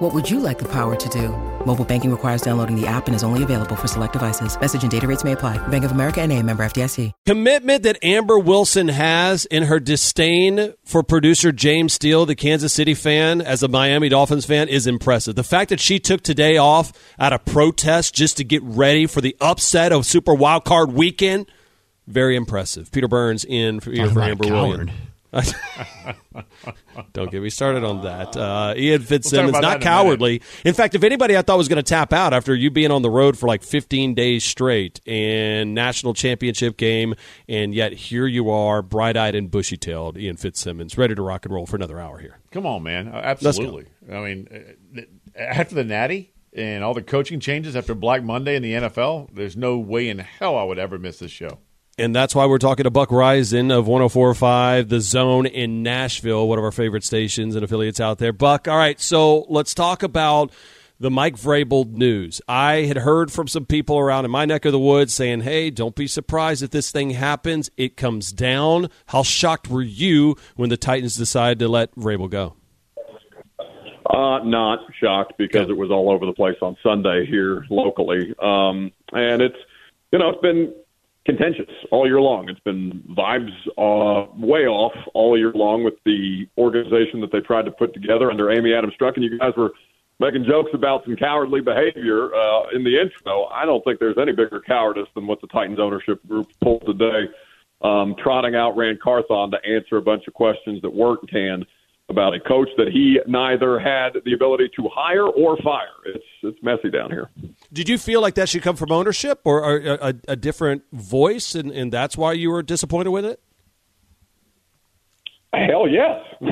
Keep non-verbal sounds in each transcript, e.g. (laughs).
What would you like the power to do? Mobile banking requires downloading the app and is only available for select devices. Message and data rates may apply. Bank of America and a member FDIC. Commitment that Amber Wilson has in her disdain for producer James Steele, the Kansas City fan, as a Miami Dolphins fan, is impressive. The fact that she took today off out of protest just to get ready for the upset of Super Wild Card Weekend, very impressive. Peter Burns in for, for Amber Wilson. (laughs) Don't get me started on that. Uh, Ian Fitzsimmons, we'll not cowardly. In fact, if anybody I thought was going to tap out after you being on the road for like 15 days straight and national championship game, and yet here you are, bright eyed and bushy tailed, Ian Fitzsimmons, ready to rock and roll for another hour here. Come on, man. Uh, Absolutely. I mean, uh, after the Natty and all the coaching changes after Black Monday in the NFL, there's no way in hell I would ever miss this show. And that's why we're talking to Buck Reising of 1045 The Zone in Nashville, one of our favorite stations and affiliates out there. Buck, all right, so let's talk about the Mike Vrabel news. I had heard from some people around in my neck of the woods saying, hey, don't be surprised if this thing happens. It comes down. How shocked were you when the Titans decided to let Vrabel go? Uh, not shocked because it was all over the place on Sunday here locally. Um, and it's, you know, it's been contentious all year long. It's been vibes uh, way off all year long with the organization that they tried to put together under Amy Adams Strunk. And you guys were making jokes about some cowardly behavior uh, in the intro. I don't think there's any bigger cowardice than what the Titans ownership group pulled today, um, trotting out Ran Carthon to answer a bunch of questions that weren't canned about a coach that he neither had the ability to hire or fire. It's it's messy down here. Did you feel like that should come from ownership or, or a, a, different voice, and, and that's why you were disappointed with it? Hell yes. (laughs)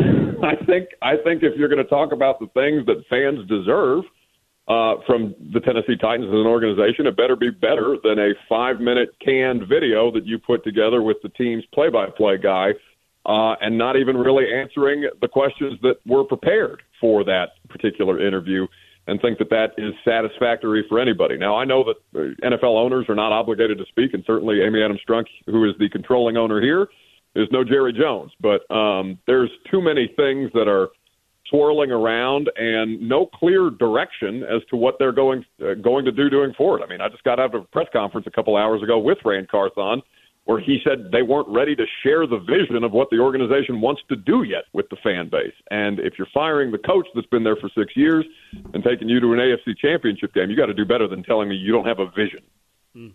I think I think if you're going to talk about the things that fans deserve uh, from the Tennessee Titans as an organization, it better be better than a five minute canned video that you put together with the team's play by play guy uh, and not even really answering the questions that were prepared for that particular interview and think that that is satisfactory for anybody. Now, I know that NFL owners are not obligated to speak, and certainly Amy Adams Strunk, who is the controlling owner here, is no Jerry Jones. But um, there's too many things that are swirling around and no clear direction as to what they're going uh, going to do doing forward. I mean, I just got out of a press conference a couple hours ago with Ran Carthon where he said they weren't ready to share the vision of what the organization wants to do yet with the fan base. And if you're firing the coach that's been there for six years and taking you to an AFC championship game, you got to do better than telling me you don't have a vision. Mm.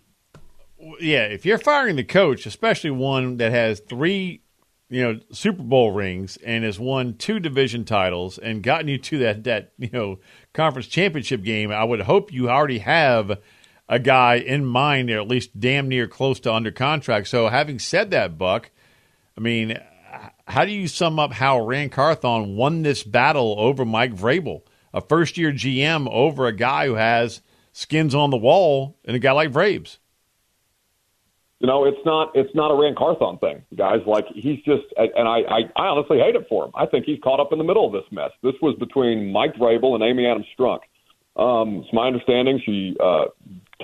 Yeah, if you're firing the coach, especially one that has three, you know, Super Bowl rings and has won two division titles and gotten you to that that you know conference championship game, I would hope you already have a guy in mind, or at least damn near close to under contract. So, having said that, Buck, I mean, how do you sum up how Ran Carthon won this battle over Mike Vrabel, a first year GM over a guy who has skins on the wall and a guy like Vrabes? You know, it's not it's not a Ran Carthon thing, guys. Like he's just, and I, I, I honestly hate it for him. I think he's caught up in the middle of this mess. This was between Mike Vrabel and Amy Adams Strunk. Um, it's my understanding she uh,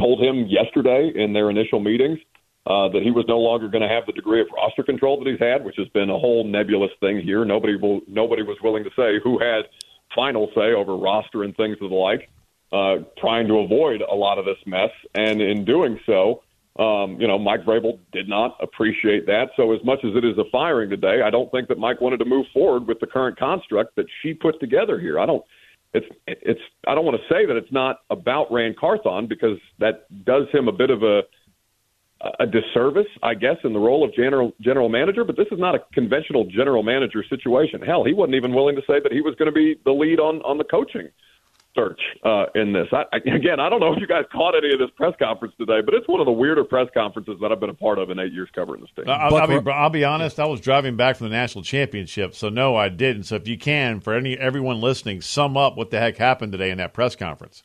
told him yesterday in their initial meetings uh, that he was no longer going to have the degree of roster control that he's had, which has been a whole nebulous thing here. Nobody will, nobody was willing to say who had final say over roster and things of the like, uh, trying to avoid a lot of this mess. And in doing so, um, you know, Mike Vrabel did not appreciate that. So as much as it is a firing today, I don't think that Mike wanted to move forward with the current construct that she put together here. I don't – it's it's I don't want to say that it's not about Ran Carthon because that does him a bit of a a disservice, I guess, in the role of general general manager. But this is not a conventional general manager situation. Hell, he wasn't even willing to say that he was going to be the lead on on the coaching search uh, in this. I, I, again, I don't know if you guys caught any of this press conference today, but it's one of the weirder press conferences that I've been a part of in eight years covering this team. I'll, I'll, be, I'll be honest. I was driving back from the national championship, so no, I didn't. So if you can, for any everyone listening, sum up what the heck happened today in that press conference.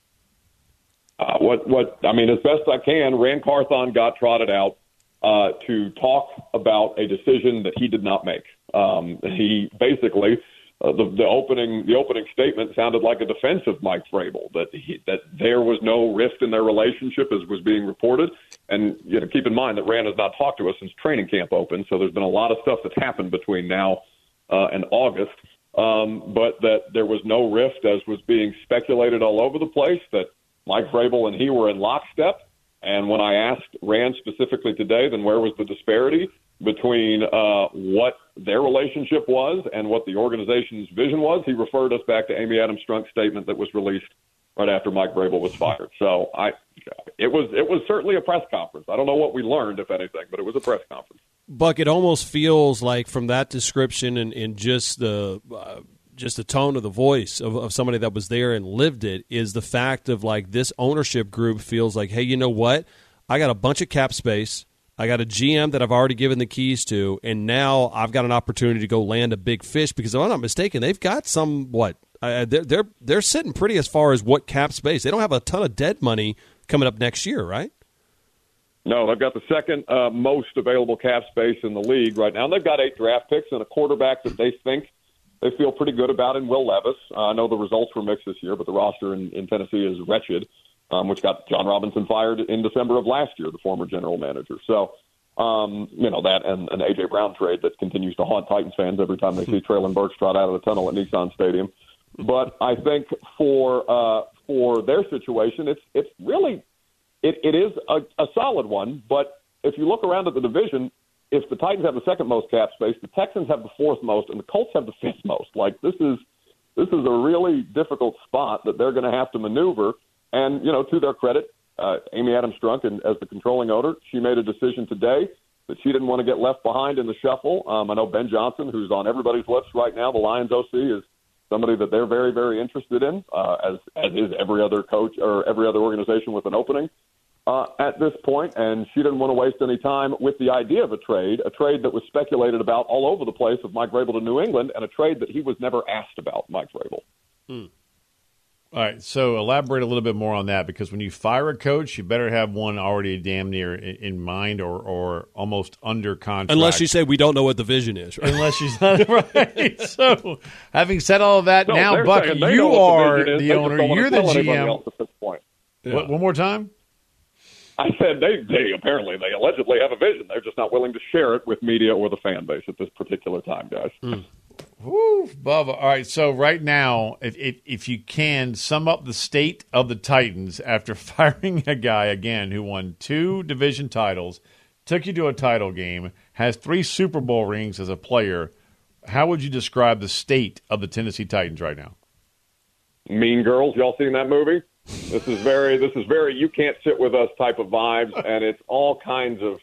Uh, what what I mean, as best I can, Ran Carthon got trotted out. uh, to talk about a decision that he did not make. Um, he basically uh, the, the opening the opening statement sounded like a defense of Mike Vrabel that he, that there was no rift in their relationship as was being reported. And you know, keep in mind that Ran has not talked to us since training camp opened, so there's been a lot of stuff that's happened between now uh, and August. Um, but that there was no rift as was being speculated all over the place. That Mike Vrabel and he were in lockstep. And when I asked Ran specifically today, then where was the disparity? Between uh, what their relationship was and what the organization's vision was. He referred us back to Amy Adams Strunk's statement that was released right after Mike Vrabel was fired. So I, it was it was certainly a press conference. I don't know what we learned, if anything, but it was a press conference. Buck, it almost feels like from that description and, and just the. Uh, just the tone of the voice of, of somebody that was there and lived it is the fact of like this ownership group feels like, hey, you know what? I got a bunch of cap space. I got a GM that I've already given the keys to, and now I've got an opportunity to go land a big fish because if I'm not mistaken, they've got some what uh, they're they're they're sitting pretty as far as what cap space. They don't have a ton of dead money coming up next year, right? No, they've got the second uh, most available cap space in the league right now. And they've got eight draft picks and a quarterback that they think they feel pretty good about in Will Levis. Uh, I know the results were mixed this year, but the roster in, in Tennessee is wretched um, which got Jon Robinson fired in December of last year, the former general manager. So, um, you know, that and an A.J. Brown trade that continues to haunt Titans fans every time they see Treylon Burks trot out of the tunnel at Nissan Stadium. But I think for uh, for their situation, it's it's really it, it is a, a solid one. But if you look around at the division, if the Titans have the second most cap space, the Texans have the fourth most, and the Colts have the fifth most. Like this is this is a really difficult spot that they're going to have to maneuver. And, you know, to their credit, uh, Amy Adams Strunk, and as the controlling owner, she made a decision today that she didn't want to get left behind in the shuffle. Um, I know Ben Johnson, who's on everybody's lips right now, the Lions OC, is somebody that they're very, very interested in, uh, as as is every other coach or every other organization with an opening uh, at this point. And she didn't want to waste any time with the idea of a trade, a trade that was speculated about all over the place of Mike Vrabel to New England, and a trade that he was never asked about, Mike Vrabel. Hmm. All right, so elaborate a little bit more on that because when you fire a coach, you better have one already damn near in mind or, or almost under contract. Unless you say we don't know what the vision is, right? Unless she's (laughs) not right. so, having said all of that, no, now Buck, you are the, the owner. You're the GM. At this point. Yeah. What, one more time. I said they, they apparently they allegedly have a vision. They're just not willing to share it with media or the fan base at this particular time, guys. Mm. Woo, Bubba. All right, so right now, if, if, if you can sum up the state of the Titans after (laughs) firing a guy again who won two division titles, took you to a title game, has three Super Bowl rings as a player, how would you describe the state of the Tennessee Titans right now? Mean Girls, y'all seen that movie? This is very, this is very, you can't sit with us type of vibes, and it's all kinds of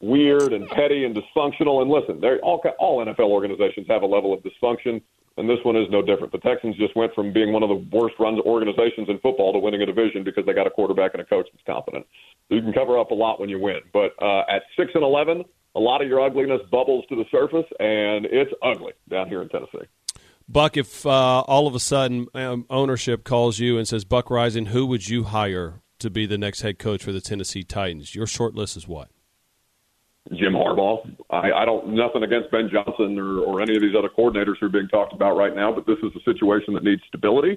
weird and petty and dysfunctional. And listen, they're all all NFL organizations have a level of dysfunction, and this one is no different. The Texans just went from being one of the worst run organizations in football to winning a division because they got a quarterback and a coach that's competent. So you can cover up a lot when you win. But uh, at six and eleven, a lot of your ugliness bubbles to the surface, and it's ugly down here in Tennessee. Buck, if uh, all of a sudden um, ownership calls you and says, Buck Reising, who would you hire to be the next head coach for the Tennessee Titans? Your short list is what? Jim Harbaugh. I, I don't nothing against Ben Johnson or, or any of these other coordinators who are being talked about right now, but this is a situation that needs stability.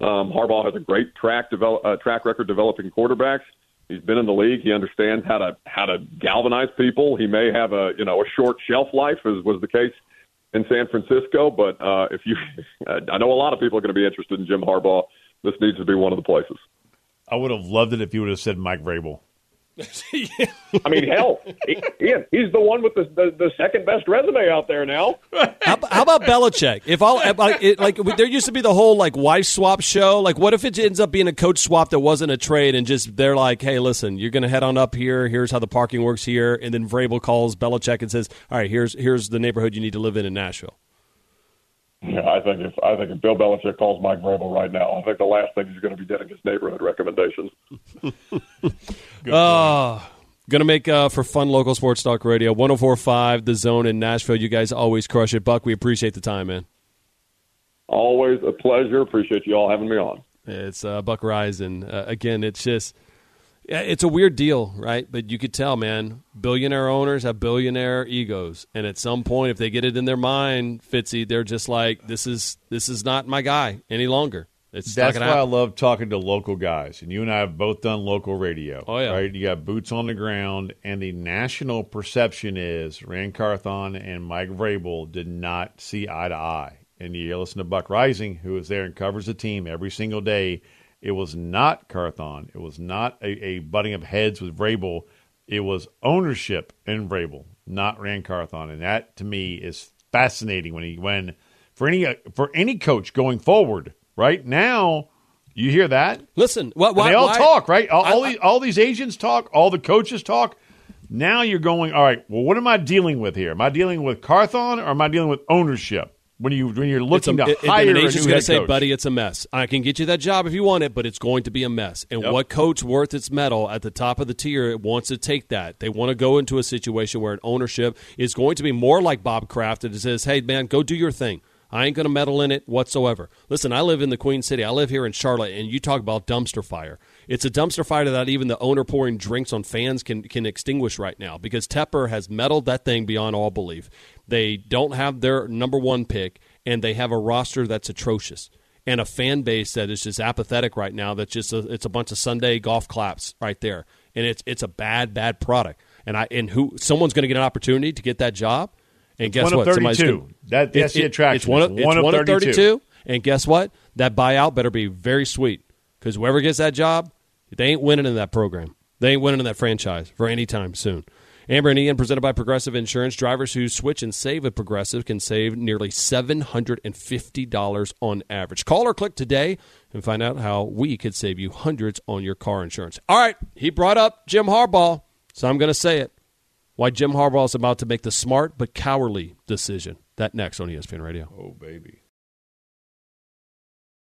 Um, Harbaugh has a great track develop, uh, track record developing quarterbacks. He's been in the league. He understands how to how to galvanize people. He may have a you know a short shelf life, as was the case in San Francisco. But uh, if you, (laughs) I know a lot of people are going to be interested in Jim Harbaugh. This needs to be one of the places. I would have loved it if you would have said Mike Vrabel. I mean, hell, he, Ian, he's the one with the, the, the, second best resume out there now. How, how about Belichick? If all like, like there used to be the whole like wife swap show. Like, what if it ends up being a coach swap that wasn't a trade, and just they're like, hey, listen, you're going to head on up here. Here's how the parking works here, and then Vrabel calls Belichick and says, all right, here's here's the neighborhood you need to live in in Nashville. Yeah, I think if I think if Bill Belichick calls Mike Vrabel right now, I think the last thing he's going to be getting is neighborhood recommendations. oh, going to make uh, for fun local sports talk radio 104.5 The Zone in Nashville. You guys always crush it, Buck. We appreciate the time, man. Always a pleasure. Appreciate you all having me on. It's uh, Buck Reising Uh, again, it's just Yeah, it's a weird deal, right? But you could tell, man, billionaire owners have billionaire egos, and at some point, if they get it in their mind, Fitzy, they're just like, "This is this is not my guy any longer." It's That's why gonna I love talking to local guys, and you and I have both done local radio. Oh, yeah. right. You got boots on the ground, and the national perception is Ran Carthon and Mike Vrabel did not see eye to eye. And you listen to Buck Reising, who is there and covers the team every single day. It was not Carthon. It was not a, a butting of heads with Vrabel. It was ownership in Vrabel, not Ran Carthon, and that to me is fascinating. When he when for any uh, for any coach going forward, right now, you hear that Listen, why, and why, they all why- talk, right? All, I- all these all these agents talk, all the coaches talk. Now you're going, all right. Well, what am I dealing with here? Am I dealing with Carthon or am I dealing with ownership? When you when you're looking a, to it- hire an agent's going to say, coach. "Buddy, it's a mess. I can get you that job if you want it, but it's going to be a mess." And Yep. what coach worth its mettle at the top of the tier wants to take that? They want to go into a situation where an ownership is going to be more like Bob Kraft that says, "Hey, man, go do your thing. I ain't going to meddle in it whatsoever." Listen, I live in the Queen City. I live here in Charlotte, and you talk about dumpster fire. It's a dumpster fire that even the owner pouring drinks on fans can can extinguish right now because Tepper has meddled that thing beyond all belief. They don't have their number one pick, and they have a roster that's atrocious and a fan base that is just apathetic right now. That's just a, it's a bunch of Sunday golf claps right there, and it's it's a bad bad product. And I and who someone's going to get an opportunity to get that job, and guess one of what? Somebody's 32. gonna- That- that's the attraction. It's one of, It's one of one of 32. 32. And guess what? That buyout better be very sweet because whoever gets that job, they ain't winning in that program. They ain't winning in that franchise for any time soon. Amber and Ian, presented by Progressive Insurance. Drivers who switch and save at Progressive can save nearly $750 on average. Call or click today and find out how we could save you hundreds on your car insurance. All right, he brought up Jim Harbaugh, so I'm going to say it. Why Jim Harbaugh is about to make the smart but cowardly decision. That next on ESPN Radio. Oh baby.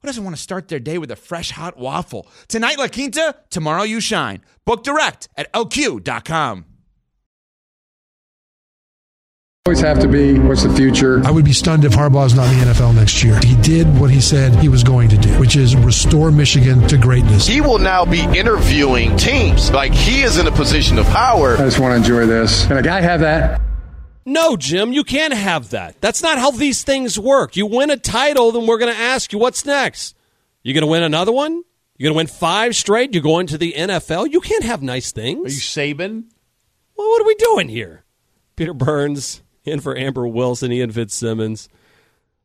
who doesn't want to start their day with a fresh hot waffle? Tonight, La Quinta, tomorrow, you shine. Book direct at lq.com. always have to be what's the future I would be stunned if Harbaugh's not in the NFL next year. He did what he said he was going to do, which is restore Michigan to greatness. He will now be interviewing teams like he is in a position of power. i just want to enjoy this Can a guy have that No, Jim, you can't have that. That's not how these things work. You win a title, then we're going to ask you what's next. You going to win another one? You're going to win five straight? You're going to the NFL? You can't have nice things. Are you. Saban? Well, what are we doing here? Peter Burns in for Amber Wilson, Ian Fitzsimmons.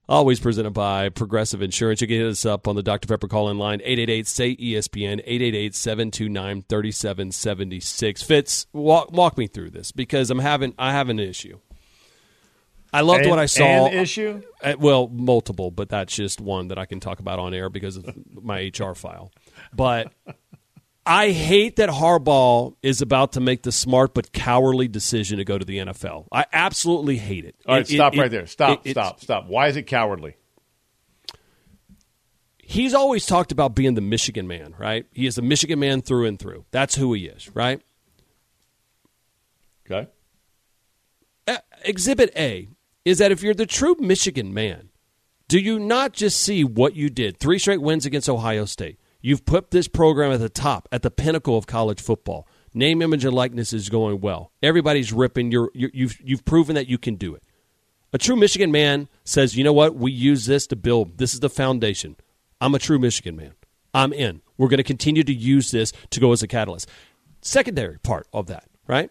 Always presented by Progressive Insurance. You can hit us up on the Dr. Pepper call in line 888 say ESPN 888 729 3776. Fitz, walk, walk me through this because I'm having I have an issue. I loved what I saw. an issue? Uh, well, multiple, but that's just one that I can talk about on air because of my HR file. But I hate that Harbaugh is about to make the smart but cowardly decision to go to the NFL. I absolutely hate it. All right, It- stop it- right there. Stop, it- stop, stop. Why is it cowardly? He's always talked about being the Michigan man, right? He is a Michigan man through and through. That's who he is, right? Okay. Uh, Exhibit A is that if you're the true Michigan man, do you not just see what you did? Three straight wins against Ohio State. You've put this program at the top, at the pinnacle of college football. Name, image, and likeness is going well. Everybody's ripping. You're, you're, you've, you've proven that you can do it. A true Michigan man says, you know what? We use this to build. This is the foundation. I'm a true Michigan man. I'm in. We're going to continue to use this to go as a catalyst. Secondary part of that, right?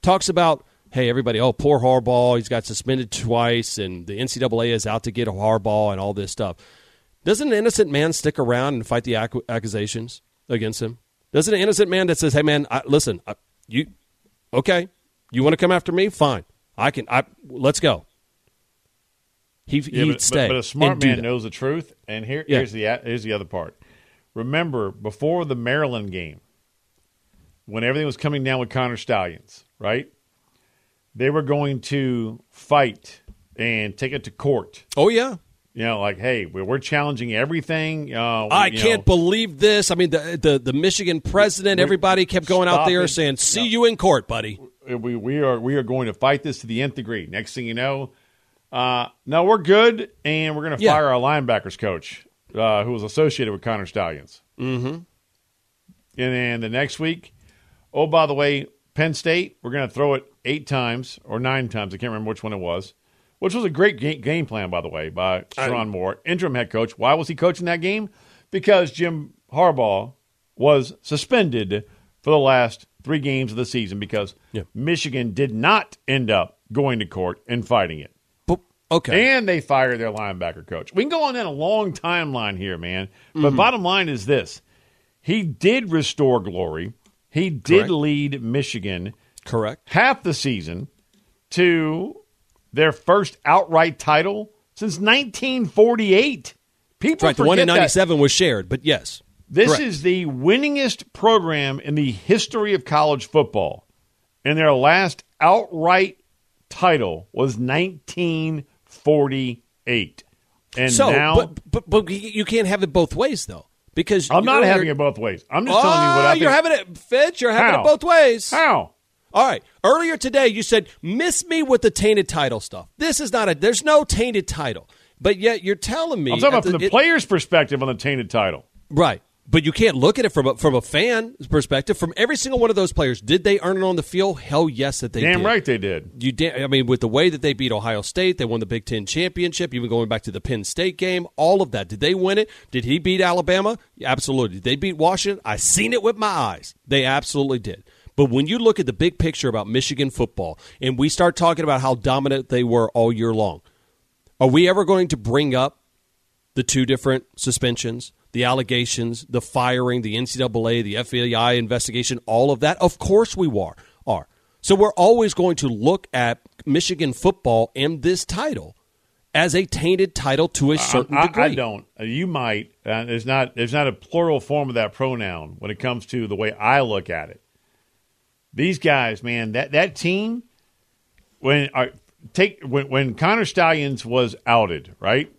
Talks about hey, everybody, oh, poor Harbaugh, he's got suspended twice, and the NCAA is out to get Harbaugh and all this stuff. Doesn't an innocent man stick around and fight the ac- accusations against him? Doesn't an innocent man that says, hey, man, I, listen, I, you, okay, you want to come after me? Fine. I can, I, let's go. He, yeah, he'd but, stay. But, but a smart man knows the truth. And here, Yeah. here's the here's the other part. Remember, before the Maryland game, when everything was coming down with Connor Stalions, right? They were going to fight and take it to court. Oh, yeah. You know, like, hey, we're, we're challenging everything. Uh, I can't know, believe this. I mean, the the, the Michigan president, We- everybody kept going out there saying, "See No. you in court, buddy." we we are we are going to fight this to the nth degree. Next thing you know, uh, no, we're good, and we're going to Yeah. fire our linebackers coach, uh, who was associated with Connor Stalions. Mm-hmm. And then the next week, oh by the way, Penn State, we're going to throw it eight times or nine times. I can't remember which one it was. Which was a great game plan, by the way, by Sherrone Moore, interim head coach. Why was he coaching that game? Because Jim Harbaugh was suspended for the last three games of the season because Yeah. Michigan did not end up going to court and fighting it. Okay. And they fired their linebacker coach. We can go on in a long timeline here, man. But Mm-hmm. bottom line is this he did restore glory, he did Correct. lead Michigan Correct. half the season to their first outright title since 1948. People right. The one in forget that. '97 was shared, but yes, This Correct. is the winningest program in the history of college football. And their last outright title was 1948. And so, now but, but but you can't have it both ways though, because I'm not having it both ways. I'm just telling you what Oh, I ah, you're having it, Fitch. You're having How? it both ways. How? All right. Earlier today, you said miss me with the tainted title stuff. This is not a. There's no tainted title, but yet you're telling me I'm talking about from the it- player's perspective on the tainted title. Right. But you can't look at it from a, from a fan's perspective. From every single one of those players, did they earn it on the field? Hell yes, that they Damn did. right they did. You I mean, with the way that they beat Ohio State, they won the Big Ten championship. Even going back to the Penn State game, all of that. Did they win it? Did he beat Alabama? Absolutely. Did they beat Washington? I seen it with my eyes. They absolutely did. But when you look at the big picture about Michigan football, and we start talking about how dominant they were all year long, are we ever going to bring up the two different suspensions, the allegations, the firing, the NCAA, the FBI investigation, all of that? Of course we are. Are. So we're always going to look at Michigan football and this title as a tainted title to a certain I, I- degree. I don't. Uh, You might. Uh, there's not. There's not a plural form of that pronoun when it comes to the way I look at it. These guys, man, that that team, when uh, take when when Connor Stalions was outed, right?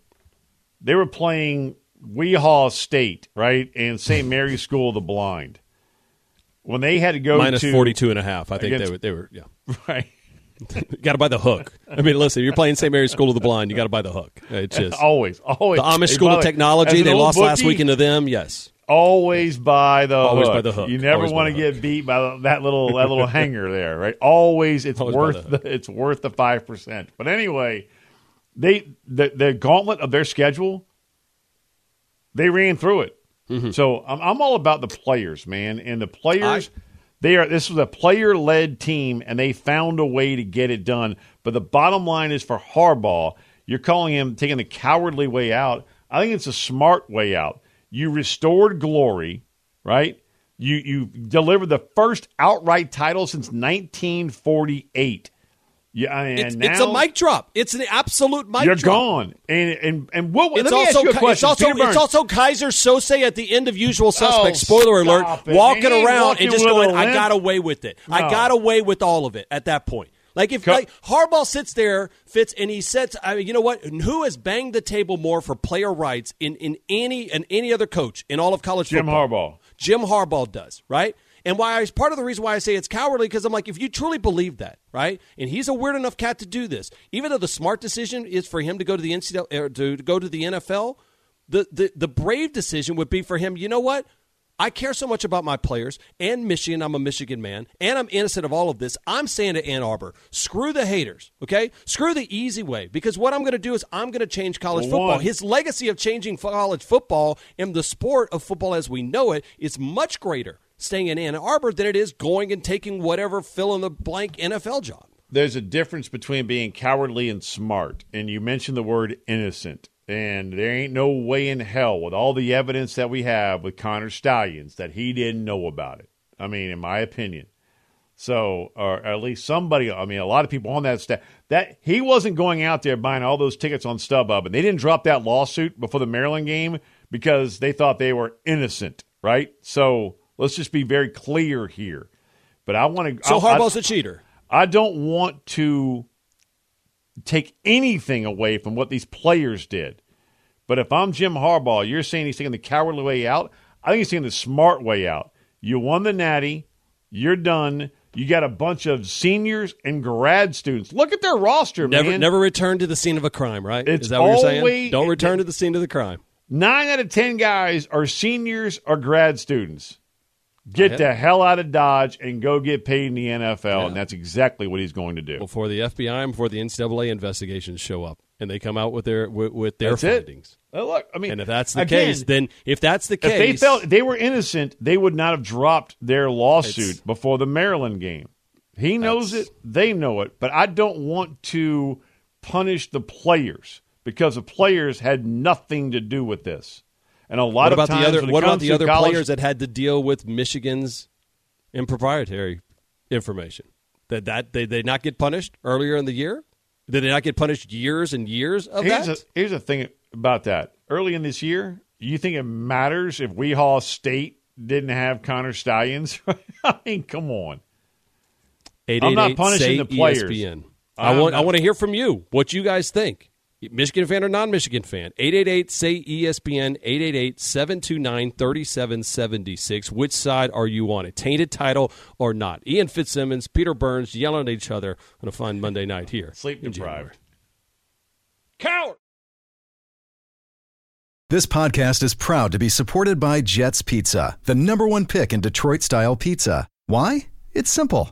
They were playing Weehaw State, right, and St. (laughs) Mary's School of the Blind. When they had to go Minus to 42 and a half. I think they against- were, they were yeah. (laughs) right. (laughs) got to buy the hook. I mean, listen, if you're playing St. Mary's School of the Blind, you got to buy the hook. It's just always, always the Amish School of Technology. They lost last weekend to them. Yes. Always by the Always hook. by the hook. You never want to get beat by that little that little (laughs) hanger there, right? Always, it's Always worth the the, it's worth the five percent. But anyway, they the the gauntlet of their schedule, they ran through it. Mm-hmm. So I'm I'm all about the players, man, and the players. they are. This was a player led team, and they found a way to get it done. But the bottom line is for Harbaugh, you're calling him taking the cowardly way out. I think it's a smart way out. You restored glory, right? You you delivered the first outright title since 1948. Yeah, and It's, now it's a mic drop. It's an absolute mic you're drop. gone. And and and what? It's let me also, ask you a question. it's also it's also Keyser Söze at the end of Usual Suspects. Oh, Spoiler alert! it. Walking around and just going, "I got away with it. I got away with all of it." At that point, like if Co- like Harbaugh sits there, Fitz, and he sets. I mean, you know what? Who has banged the table more for player rights in in any and any other coach in all of college Jim football? Harbaugh. Jim Harbaugh does, right? And why is part of the reason why I say it's cowardly because I'm like, if you truly believe that, right? And he's a weird enough cat to do this, even though the smart decision is for him to go to the NCAA er, to, to go to the NFL, the, the the brave decision would be for him. You know what? I care so much about my players and Michigan. I'm a Michigan man, and I'm innocent of all of this. I'm saying to Ann Arbor, screw the haters, okay? Screw the easy way, because what I'm going to do is I'm going to change college Well, football. one- His legacy of changing college football and the sport of football as we know it is much greater staying in Ann Arbor than it is going and taking whatever fill in the blank NFL job. there's a difference between being cowardly and smart. And you mentioned the word innocent. And there ain't no way in hell, with all the evidence that we have with Connor Stalions that he didn't know about it. I mean, in my opinion. So, or at least somebody, I mean, a lot of people on that staff, that he wasn't going out there buying all those tickets on StubHub. And they didn't drop that lawsuit before the Maryland game because they thought they were innocent, right? So let's just be very clear here. But I want to. So I, Harbaugh's I, a cheater. I don't want to take anything away from what these players did. But if I'm Jim Harbaugh, you're saying he's taking the cowardly way out. I think he's taking the smart way out. You won the Natty. You're done. You got a bunch of seniors and grad students. Look at their roster, Never, man. never return to the scene of a crime, right? It's Is that what you're saying? Don't return to the scene of the crime. Nine out of ten guys are seniors or grad students. Get the hell out of Dodge and go get paid in the NFL, Yeah. and that's exactly what he's going to do. Before the FBI and before the NCAA investigations show up and they come out with their with, with their That's findings. Uh, look, I mean, And if that's the again, case, then if that's the case, if they felt they were innocent, they would not have dropped their lawsuit before the Maryland game. He knows it, they know it, but I don't want to punish the players because the players had nothing to do with this. And a lot what of about times the other? What about the other college- players that had to deal with Michigan's improprietary information? That that they they not get punished earlier in the year? Did they not get punished years and years of here's that? A, here's the thing about that. Early in this year, you think it matters if Weehawken State didn't have Connor Stalions? (laughs) I mean, come on. I'm not punishing the players. ESPN. I I'm want I want to hear from you what you guys think. Michigan fan or non-Michigan fan? 888 say ESPN 888-729-3776. Which side are you on? A tainted title or not? Ian Fitzsimmons, Peter Burns yelling at each other on a fun Monday night here. Sleep in deprived. Coward. This podcast is proud to be supported by Jets Pizza, the number one pick in Detroit style pizza. Why? It's simple.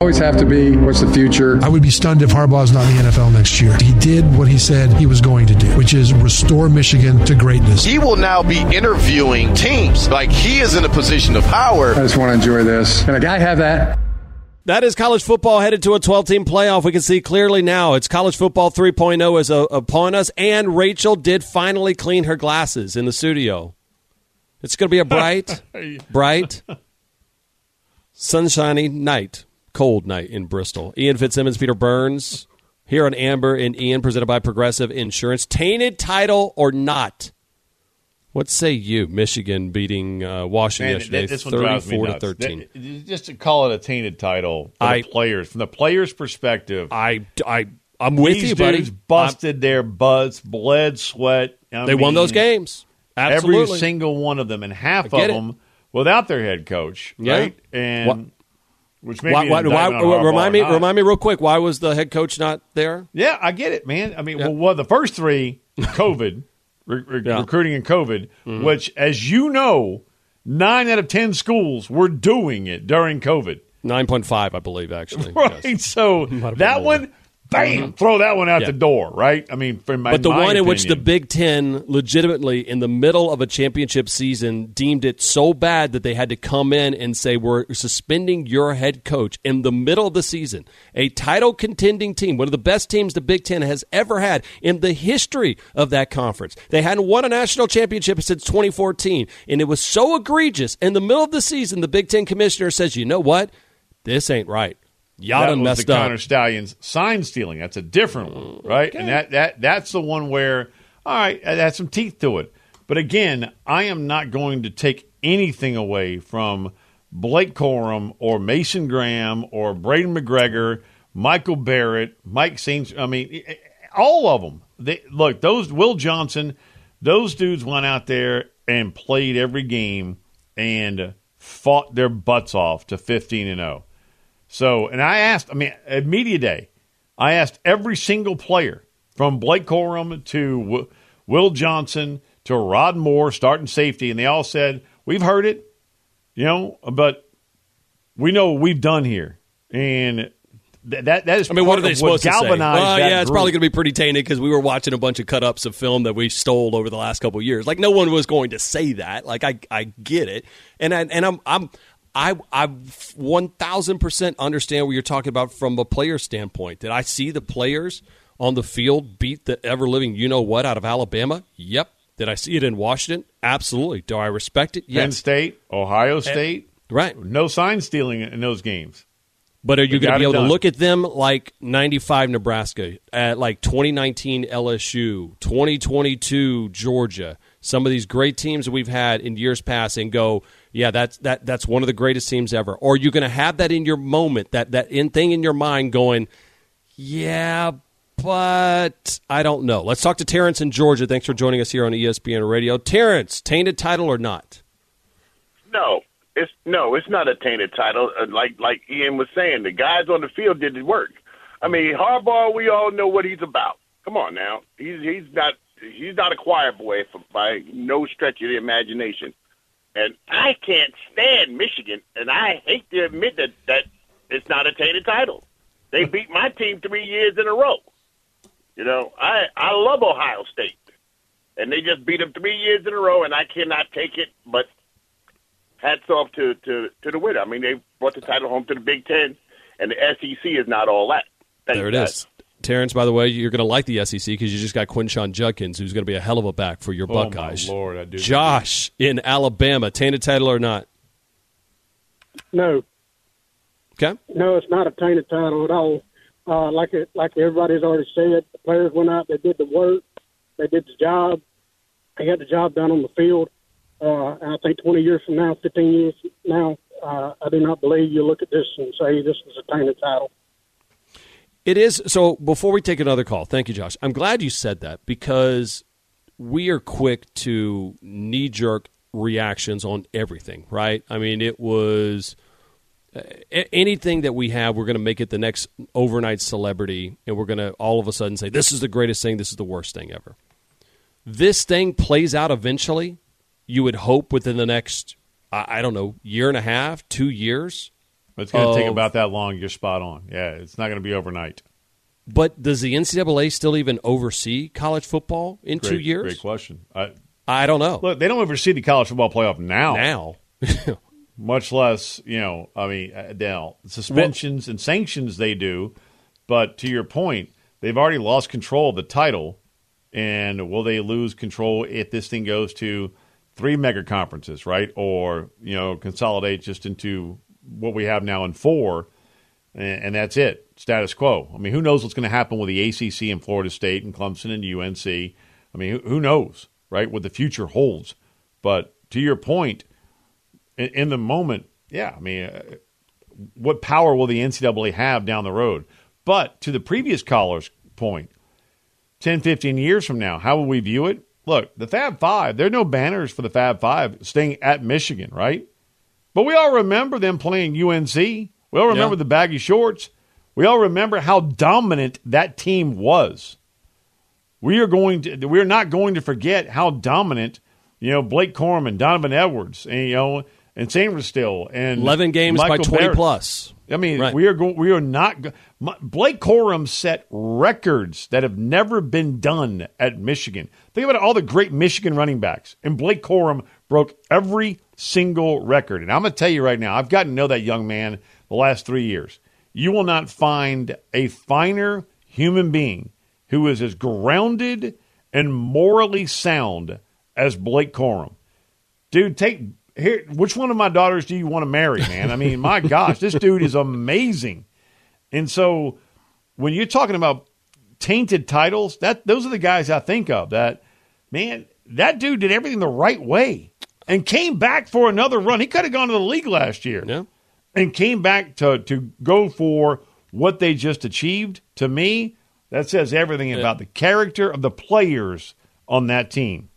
Always have to be, what's the future? I would be stunned if Harbaugh's not in the NFL next year. He did what he said he was going to do, which is restore Michigan to greatness. He will now be interviewing teams like he is in a position of power. I just want to enjoy this. Can a guy have that. That is college football headed to a 12 team playoff. We can see clearly now. It's college football 3.0 is uh, upon us, and Rachel did finally clean her glasses in the studio. It's going to be a bright, (laughs) bright, sunshiny night, cold night in Bristol. Ian Fitzsimmons, Peter Burns, here on Amber and Ian, presented by Progressive Insurance. Tainted title or not? What say you? Michigan beating uh, Washington Man, yesterday, this one 34 to 13. That- just to call it a tainted title for I- the players, from the players' perspective, I, I, I'm with you, buddy. busted their butts, bled, sweat. I They won those games. Absolutely. Every single one of them, and half of it. them without their head coach, Yeah. right? And which maybe why, why, why, remind me, remind me real quick. Why was the head coach not there? Yeah, I get it, man. I mean, Yeah. well, well, the first three, (laughs) COVID, re- re- Yeah. recruiting and COVID, Mm-hmm. which, as you know, nine out of ten schools were doing it during COVID. Nine point five, I believe, actually. (laughs) Right. Yes. So that one, bam, mm-hmm. throw that one out Yeah. the door, right? I mean, from my, But the one in which the. Big Ten legitimately, in the middle of a championship season, deemed it so bad that they had to come in and say, We're suspending your head coach in the middle of the season. A title contending team, one of the best teams the Big Ten has ever had in the history of that conference. They hadn't won a national championship since 2014. And it was so egregious. In the middle of the season, the Big Ten commissioner says, You know what? This ain't right. Y'all that done was messed the up. Connor Stalions sign stealing. That's a different one, mm, right? And that that that's the one where all right, that has some teeth to it. But again, I am not going to take anything away from Blake Corum or Mason Graham or Braiden McGregor, Michael Barrett, Mike Saints. I mean, all of them. They, look, those Will Johnson, those dudes went out there and played every game and fought their butts off to 15 and 0. So, and I asked, I mean, at Media Day, I asked every single player from Blake Corum to w- Will Johnson to Rod Moore, starting safety, and they all said, We've heard it, you know, but we know what we've done here. And th- that, that is I mean, what are they supposed to say? galvanized Well, yeah, it's group. probably going to be pretty tainted because we were watching a bunch of cut ups of film that we stole over the last couple of years. Like, no one was going to say that. Like, I, I get it, and I, and I'm, I'm, I, I, one thousand percent understand what you're talking about from a player standpoint. Did I see the players on the field beat the ever living you know what out of Alabama? Yep. Did I see it in Washington? Absolutely. Do I respect it? Penn Yes. State, Ohio State, right. No sign stealing in those games. But are you going to be able done. to look at them like 95 Nebraska, at like 2019 LSU, 2022 Georgia, some of these great teams we've had in years past and go, yeah, that's that that's one of the greatest teams ever. Or you're you going to have that in your moment, that that in thing in your mind going, yeah, but I don't know. Let's talk to Terrence in Georgia. Thanks for joining us here on ESPN Radio. Terrence, tainted title or not? No, it's no, it's not a tainted title. Uh, Like like Ian was saying, the guys on the field did the work. I mean, Harbaugh, we all know what he's about. Come on now, he's he's not he's not a choir boy for, by no stretch of the imagination. And I can't stand Michigan, and I hate to admit that that it's not a tainted title. They (laughs) beat my team three years in a row. You know, I I love Ohio State, and they just beat them three years in a row, and I cannot take it. But hats off to to to the winner. I mean, they brought the title home to the Big Ten, and the SEC is not all that. Thank there it guys. is. Terrence, by the way, you're going to like the SEC because you just got Quinshon Judkins, who's going to be a hell of a back for your Oh, my Buckeyes. Lord, I do. Josh in Alabama, tainted title or not? No, Okay. no, it's not a tainted title at all. Uh, like it, like everybody's already said, the players went out, they did the work, they did the job, they got the job done on the field. Uh, and I think 20 years from now, 15 years from now, uh, I do not believe you look at this and say this is a tainted title. It is. So before we take another call, thank you, Josh. I'm glad you said that because we are quick to knee jerk reactions on everything, right? I mean, it was uh, anything that we have, we're going to make it the next overnight celebrity, and we're going to all of a sudden say, this is the greatest thing, this is the worst thing ever. This thing plays out eventually, you would hope within the next, I I don't know, year and a half, two years. It's going to take about that long. You're spot on. Yeah, it's not going to be overnight. But does the NCAA still even oversee college football in two years? Great question. I, I don't know. Look, they don't oversee the college football playoff now. Now, (laughs) much less, you know, I mean, uh, now suspensions and sanctions they do, but to your point, they've already lost control of the title, and will they lose control if this thing goes to three mega conferences, right, or you know, consolidate just into what we have now in four, and, and that's it, status quo. I mean, who knows what's going to happen with the ACC and Florida State and Clemson and UNC? I mean, who, who knows, right, what the future holds? But to your point in, in the moment, yeah, I mean, uh, what power will the NCAA have down the road? But to the previous caller's point, 10, 15 years from now, how will we view it? Look, the Fab Five, there are no banners for the Fab Five staying at Michigan, right? But we all remember them playing UNC. We all remember Yeah. the baggy shorts. We all remember how dominant that team was. We are going to we're not going to forget how dominant, you know, Blake Corum, Donovan Edwards, and you know, and Sanders still and 11 games by 20 Barrett. plus. I mean, Right. we are going. We are not. go- My, Blake Corum set records that have never been done at Michigan. Think about all the great Michigan running backs, and Blake Corum broke every single record. And I'm going to tell you right now, I've gotten to know that young man the last three years. You will not find a finer human being who is as grounded and morally sound as Blake Corum. Dude, take here. Which one of my daughters do you want to marry, man? I mean, my gosh, this dude is amazing. And so when you're talking about tainted titles, that those are the guys I think of. That man, that dude did everything the right way and came back for another run. He could have gone to the league last year. Yeah. And came back to to go for what they just achieved. To me, that says everything about the character of the players on that team.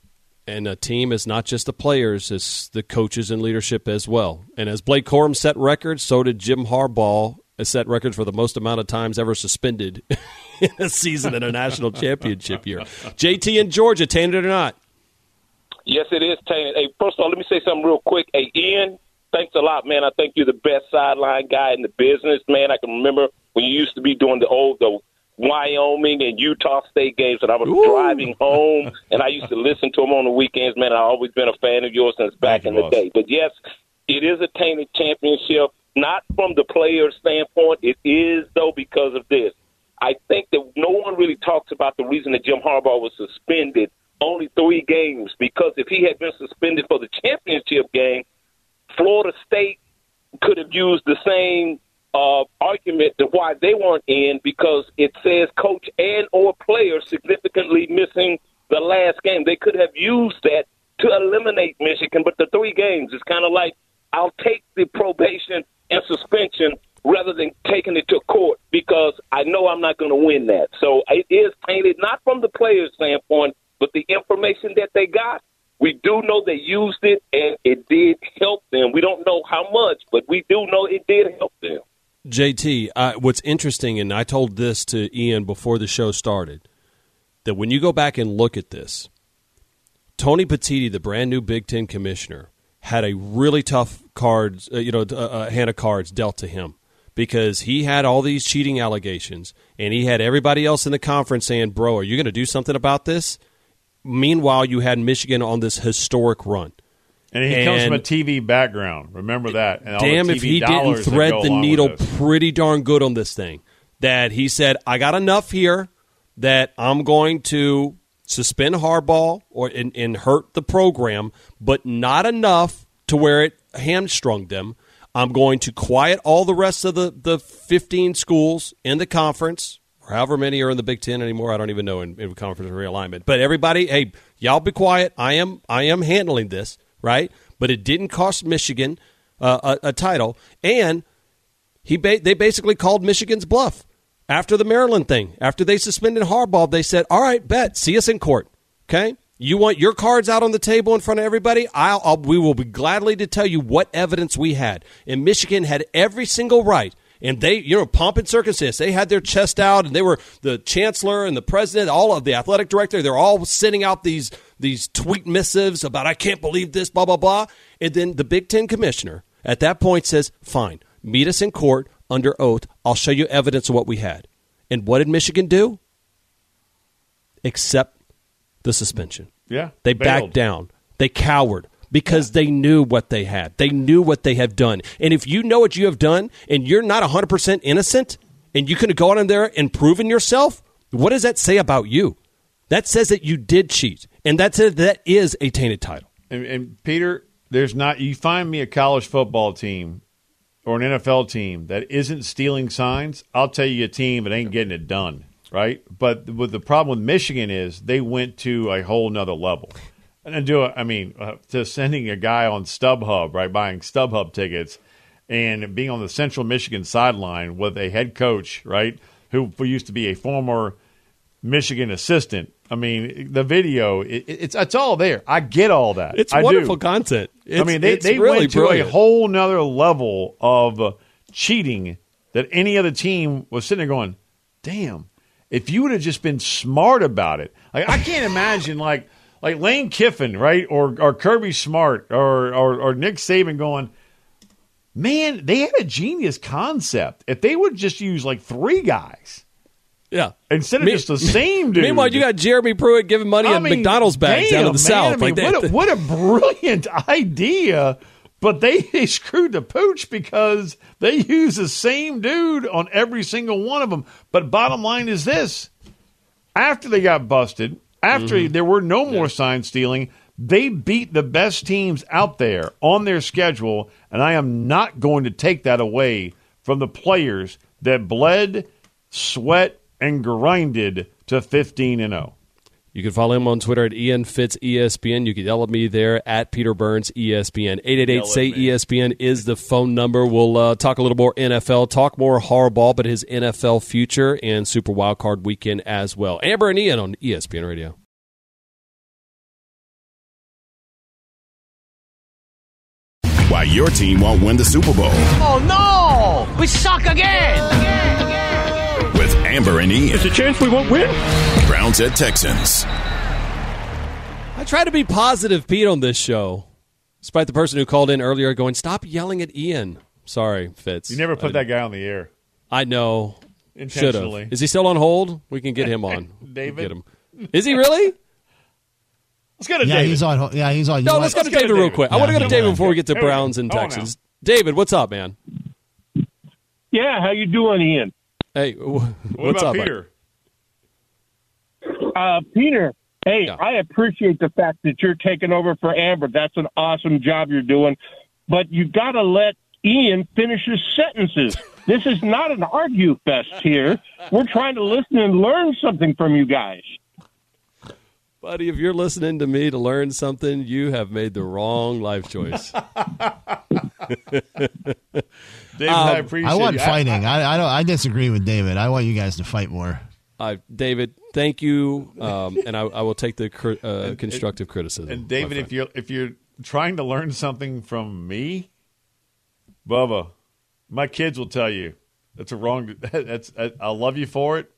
And a team is not just the players, it's the coaches and leadership as well. And as Blake Corum set records, so did Jim Harbaugh set records for the most amount of times ever suspended (laughs) in a season in a national championship year. (laughs) JT in Georgia, tainted or not? Yes, it is tainted. Hey, first of all, let me say something real quick. Hey, Ian, thanks a lot, man. I think you're the best sideline guy in the business, man. I can remember when you used to be doing the old the Wyoming and Utah State games, and I was Ooh. driving home, (laughs) and I used to listen to them on the weekends. Man, I've always been a fan of yours since back in the day. But yes, it is a tainted championship, not from the player's standpoint. It is though because of this. I think that no one really talks about the reason that Jim Harbaugh was suspended only three games because if he had been suspended for the championship game, Florida State could have used the same uh, argument to why they weren't in because it says coach and or player significantly missing the last game. They could have used that to eliminate Michigan, but the three games is kind of like I'll take the probation and suspension rather than taking it to court because I know I'm not going to win that. So it is tainted not from the player's standpoint, but the information that they got. We do know they used it and it did help them. We don't know how much, but we do know it did help them. JT, uh, what's interesting, and I told this to Ian before the show started, that when you go back and look at this, Tony Petitti, the brand new Big Ten commissioner, had a really tough cards, uh, you know, uh, hand of cards dealt to him because he had all these cheating allegations, and he had everybody else in the conference saying, "Bro, are you going to do something about this?" Meanwhile, you had Michigan on this historic run. And he comes from a TV background. Remember that. And damn if he didn't thread the needle pretty darn good on this thing. That he said, I got enough here that I'm going to suspend Harbaugh or and, and hurt the program, but not enough to where it hamstrung them. I'm going to quiet all the rest of the, the 15 schools in the conference, or however many are in the Big Ten anymore. I don't even know in, in conference realignment. But everybody, hey, y'all be quiet. I am I am handling this right. But it didn't cost Michigan uh, a, a title, and he ba- they basically called Michigan's bluff after the Maryland thing. After they suspended Harbaugh, they said, "All right, bet, see us in court." Okay, you want your cards out on the table in front of everybody? I'll, I'll we will be gladly to tell you what evidence we had. And Michigan had every single right. And they, you know, pomp and circumstance. They had their chest out, and they were the chancellor and the president, all of the athletic director. They're all sending out these these tweet missives about I can't believe this, blah blah blah. And then the Big Ten commissioner at that point says, "Fine, meet us in court under oath. I'll show you evidence of what we had." And what did Michigan do? Accept the suspension. Yeah, They bailed. backed down. They cowered because they knew what they had. They knew what they have done. And if you know what you have done and you're not 100% innocent and you could have gone in there and proven yourself, what does that say about you? That says that you did cheat. And that's a, that is a tainted title. And, and Peter, there's not. You find me a college football team or an NFL team that isn't stealing signs. I'll tell you a team that ain't getting it done, right? But what the problem with Michigan is they went to a whole nother level. And do it. I mean, uh, to sending a guy on StubHub, right, buying StubHub tickets, and being on the Central Michigan sideline with a head coach, right, who, used to be a former Michigan assistant. I mean, the video, it, it's it's all there. I get all that. It's I do. wonderful content. I mean, they, it's they really went to brilliant. a whole nother level of cheating that any other team was sitting there going, damn, if you would have just been smart about it. Like, I can't imagine, like, like Lane Kiffin, right? Or, or Kirby Smart or, or, or Nick Saban going, man, they had a genius concept. If they would just use like three guys. Yeah. Instead of Me- just the same dude. Meanwhile, you got Jeremy Pruitt giving money I in mean, McDonald's bags damn, down in the man, South. I mean, like that. what, a, what a brilliant (laughs) idea! But they, they screwed the pooch because they use the same dude on every single one of them. But bottom line is this: after they got busted, after Mm-hmm. there were no more sign stealing, they beat the best teams out there on their schedule, and I am not going to take that away from the players that bled, sweat, and grinded to 15 and oh. 0. You can follow him on Twitter at Ian Fitz ESPN. You can yell at me there at Peter Burns ESPN. 888 say ESPN is the phone number. We'll uh, talk a little more NFL, talk more Harbaugh, but his NFL future and Super Wildcard weekend as well. Amber and Ian on ESPN Radio. Why your team won't win the Super Bowl. Oh no! We suck again! With Amber and Ian. There's a chance we won't win. Browns at Texans. I try to be positive, Pete, on this show. Despite the person who called in earlier going, stop yelling at Ian. Sorry, Fitz. You never put I, that guy on the air. I know. Intentionally. Should've. Is he still on hold? We can get him on. (laughs) David? Get him. Is he really? Let's go to yeah, David. He's on. Yeah, he's on. No, let's, let's go to David, David real quick. Yeah, I want to go to David before we get to Here Browns and Texans. David, what's up, man? Yeah, how you doing, Ian? Hey, what's what about up, Peter? Uh, Peter, hey, Yeah. I appreciate the fact that you're taking over for Amber. That's an awesome job you're doing. But you got to let Ian finish his sentences. This is not an argue fest here. We're trying to listen and learn something from you guys. Buddy, if you're listening to me to learn something, you have made the wrong life choice. (laughs) David, I appreciate I want you. fighting. I, I don't. I disagree with David. I want you guys to fight more. Uh, David, thank you, um, and I, I will take the cr- uh, constructive criticism. And David, if you're if you're trying to learn something from me, Bubba, my kids will tell you that's a wrong. (laughs) That's I, I love you for it,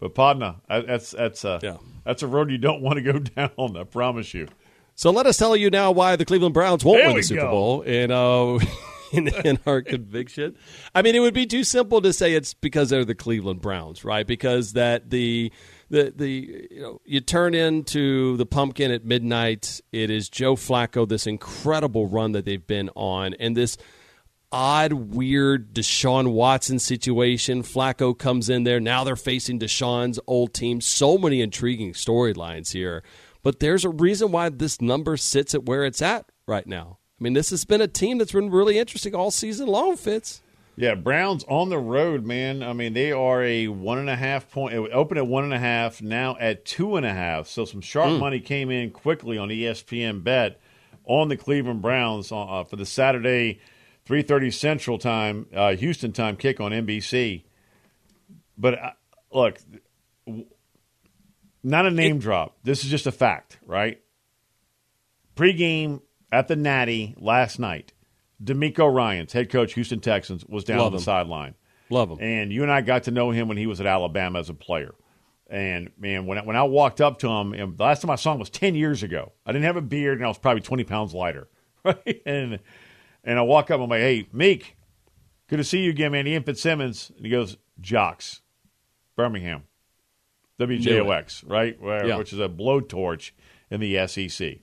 but partner, that's that's a Yeah. That's a road you don't want to go (laughs) down. I promise you. So let us tell you now why the Cleveland Browns won't There win the Super go. Bowl in, uh, (laughs) in, in our (laughs) conviction. I mean, it would be too simple to say it's because they're the Cleveland Browns, right? Because that the the the you know you turn into the pumpkin at midnight. It is Joe Flacco, this incredible run that they've been on, and this odd, weird Deshaun Watson situation. Flacco comes in there. Now they're facing Deshaun's old team. So many intriguing storylines here. But there's a reason why this number sits at where it's at right now. I mean, this has been a team that's been really interesting all season long, Fitz. Yeah, Browns on the road, man. I mean, they are a one and a half point. It opened at one and a half, now at two and a half. So some sharp money came in quickly on ESPN Bet on the Cleveland Browns uh, for the Saturday, three thirty Central Time, uh, Houston time kick on NBC. But uh, look, not a name drop. This is just a fact, right? Pre-game at the Natty last night. DeMeco Ryans, head coach Houston Texans, was down on the him. sideline. Love him. And you and I got to know him when he was at Alabama as a player. And man, when I, when I walked up to him, and the last time I saw him was ten years ago. I didn't have a beard, and I was probably twenty pounds lighter. (laughs) Right? And and I walk up, I'm like, "Hey, Meek, good to see you again, man." Ian Fitzsimmons, and he goes, "JOX, Birmingham, WJOX, right? Where, Yeah. Which is a blowtorch in the SEC."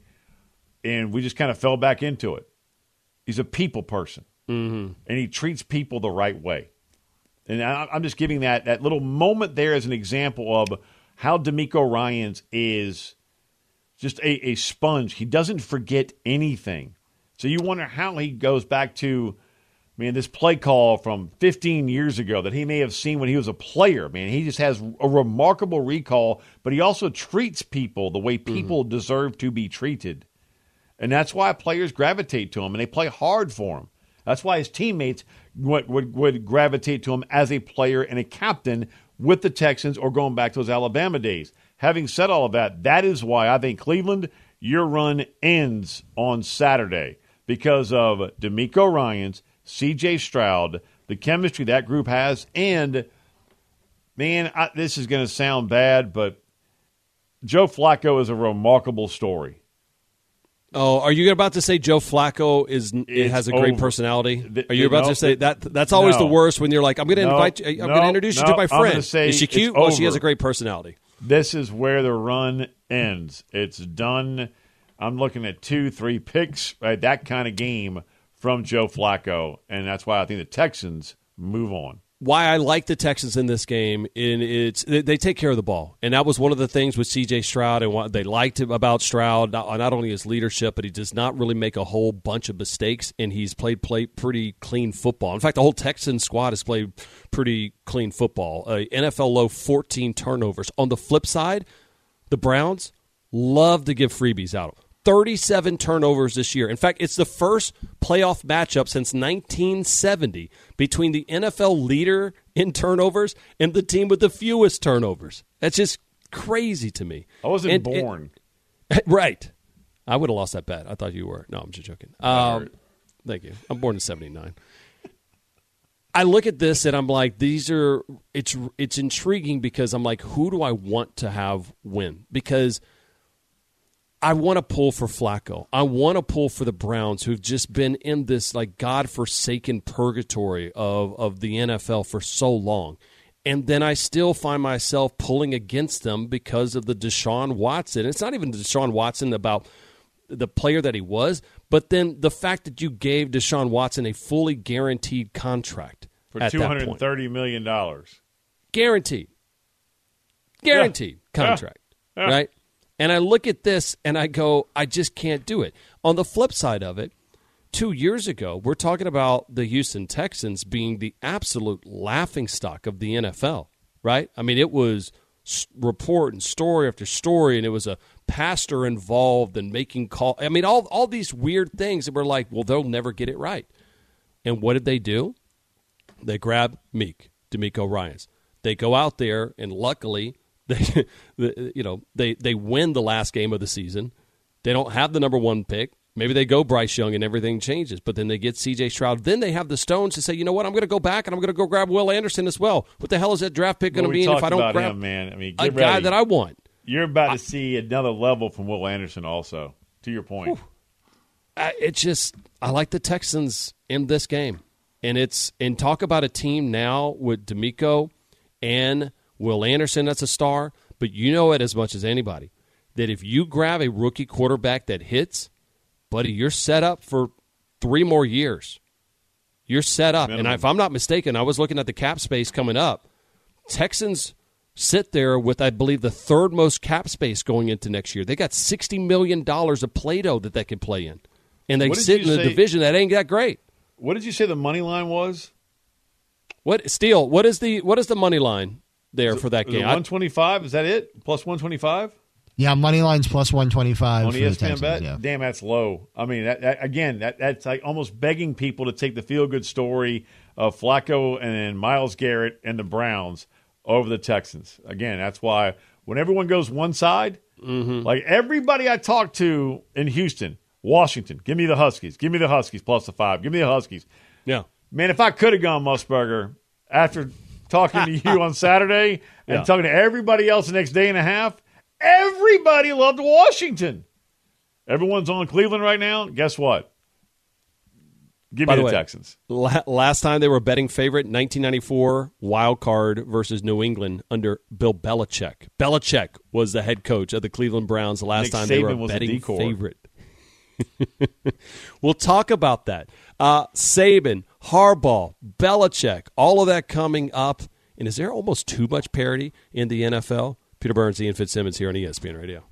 And we just kind of fell back into it. He's a people person, mm-hmm. and he treats people the right way. And I, I'm just giving that that little moment there as an example of how DeMeco Ryan's is just a, a sponge. He doesn't forget anything. So you wonder how he goes back to, man, this play call from 15 years ago that he may have seen when he was a player. Man, he just has a remarkable recall, but he also treats people the way mm-hmm. people deserve to be treated. And that's why players gravitate to him and they play hard for him. That's why his teammates would, would, would gravitate to him as a player and a captain with the Texans or going back to his Alabama days. Having said all of that, that is why I think Cleveland, your run ends on Saturday because of DeMeco Ryans, CJ Stroud, the chemistry that group has, and man, I, this is going to sound bad, but Joe Flacco is a remarkable story. Oh, are you about to say Joe Flacco is it has a great over. personality? Are you about no, to say that? That's always no. the worst when you're like, I'm going to No, invite you. I'm going to introduce you to my friend. is she cute? Well, she has a great personality. This is where the run ends. It's done. I'm looking at two, three picks, right? That kind of game from Joe Flacco, and that's why I think the Texans move on. why I like the Texans in this game, and it's they take care of the ball, and that was one of the things with C.J. Stroud, and what they liked about Stroud not, only his leadership, but he does not really make a whole bunch of mistakes, and he's played play pretty clean football. In fact, the whole Texan squad has played pretty clean football. Uh, NFL low 14 turnovers. On the flip side, the Browns love to give freebies out. 37 turnovers this year. In fact, it's the first playoff matchup since 1970 between the NFL leader in turnovers and the team with the fewest turnovers. That's just crazy to me. I wasn't and, born. And, (laughs) right. I would have lost that bet. I thought you were. No, I'm just joking. Um, thank you. I'm born in 79. I look at this and I'm like, these are it's it's intriguing because I'm like, who do I want to have win? Because – I want to pull for Flacco. I want to pull for the Browns, who've just been in this like godforsaken purgatory of of the NFL for so long, and then I still find myself pulling against them because of the Deshaun Watson. It's not even Deshaun Watson about the player that he was, but then the fact that you gave Deshaun Watson a fully guaranteed contract for two hundred and thirty million dollars, guaranteed, guaranteed yeah. contract, yeah. Right? And I look at this and I go, I just can't do it. On the flip side of it, two years ago, we're talking about the Houston Texans being the absolute laughing stock of the NFL, right? I mean, it was report and story after story, and it was a pastor involved and making call. I mean, all all these weird things that were like, well, they'll never get it right. And what did they do? They grab Meek, DeMeco Ryans. They go out there, and luckily (laughs) they, you know, they they win the last game of the season. They don't have the number one pick. Maybe they go Bryce Young and everything changes, but then they get C.J. Stroud. Then they have the stones to say, you know what, I'm going to go back and I'm going to go grab Will Anderson as well. What the hell is that draft pick going to be if I don't grab him, man? I mean, a ready. guy that I want? You're about to see another level from Will Anderson. Also, to your point, I, it just I like the Texans in this game, and it's and talk about a team now with DeMeco and Will Anderson. That's a star. But you know it as much as anybody that if you grab a rookie quarterback that hits, buddy, you're set up for three more years. You're set up. Minimum. And if I'm not mistaken, I was looking at the cap space coming up. Texans sit there with, I believe, the third most cap space going into next year. They got $60 million of Play Doh that they can play in. And they sit in a division that ain't that great. What did you say the money line was? What Steele? What is the what is the money line? There for that game. One twenty five is that it? Plus one twenty five. Yeah, money lines plus one twenty five on ESPN bet. Yeah. Damn, that's low. I mean, that, that, again, that, that's like almost begging people to take the feel good story of Flacco and Myles Garrett and the Browns over the Texans. Again, that's why when everyone goes one side, mm-hmm. like everybody I talk to in Houston, Washington, give me the Huskies, give me the Huskies plus the five, give me the Huskies. Yeah, man, if I could have gone Musburger after talking to you on Saturday (laughs) and yeah. talking to everybody else the next day and a half. Everybody loved Washington. Everyone's on Cleveland right now. Guess what? Give By me the, the way, Texans. last time they were betting favorite, 1994 wild card versus New England under Bill Belichick. Belichick was the head coach of the Cleveland Browns the last time Saban they were a betting favorite. (laughs) we'll talk about that. Uh, Saban, Harbaugh, Belichick, all of that coming up. And is there almost too much parity in the NFL? Peter Burns, Ian Fitzsimmons here on ESPN Radio.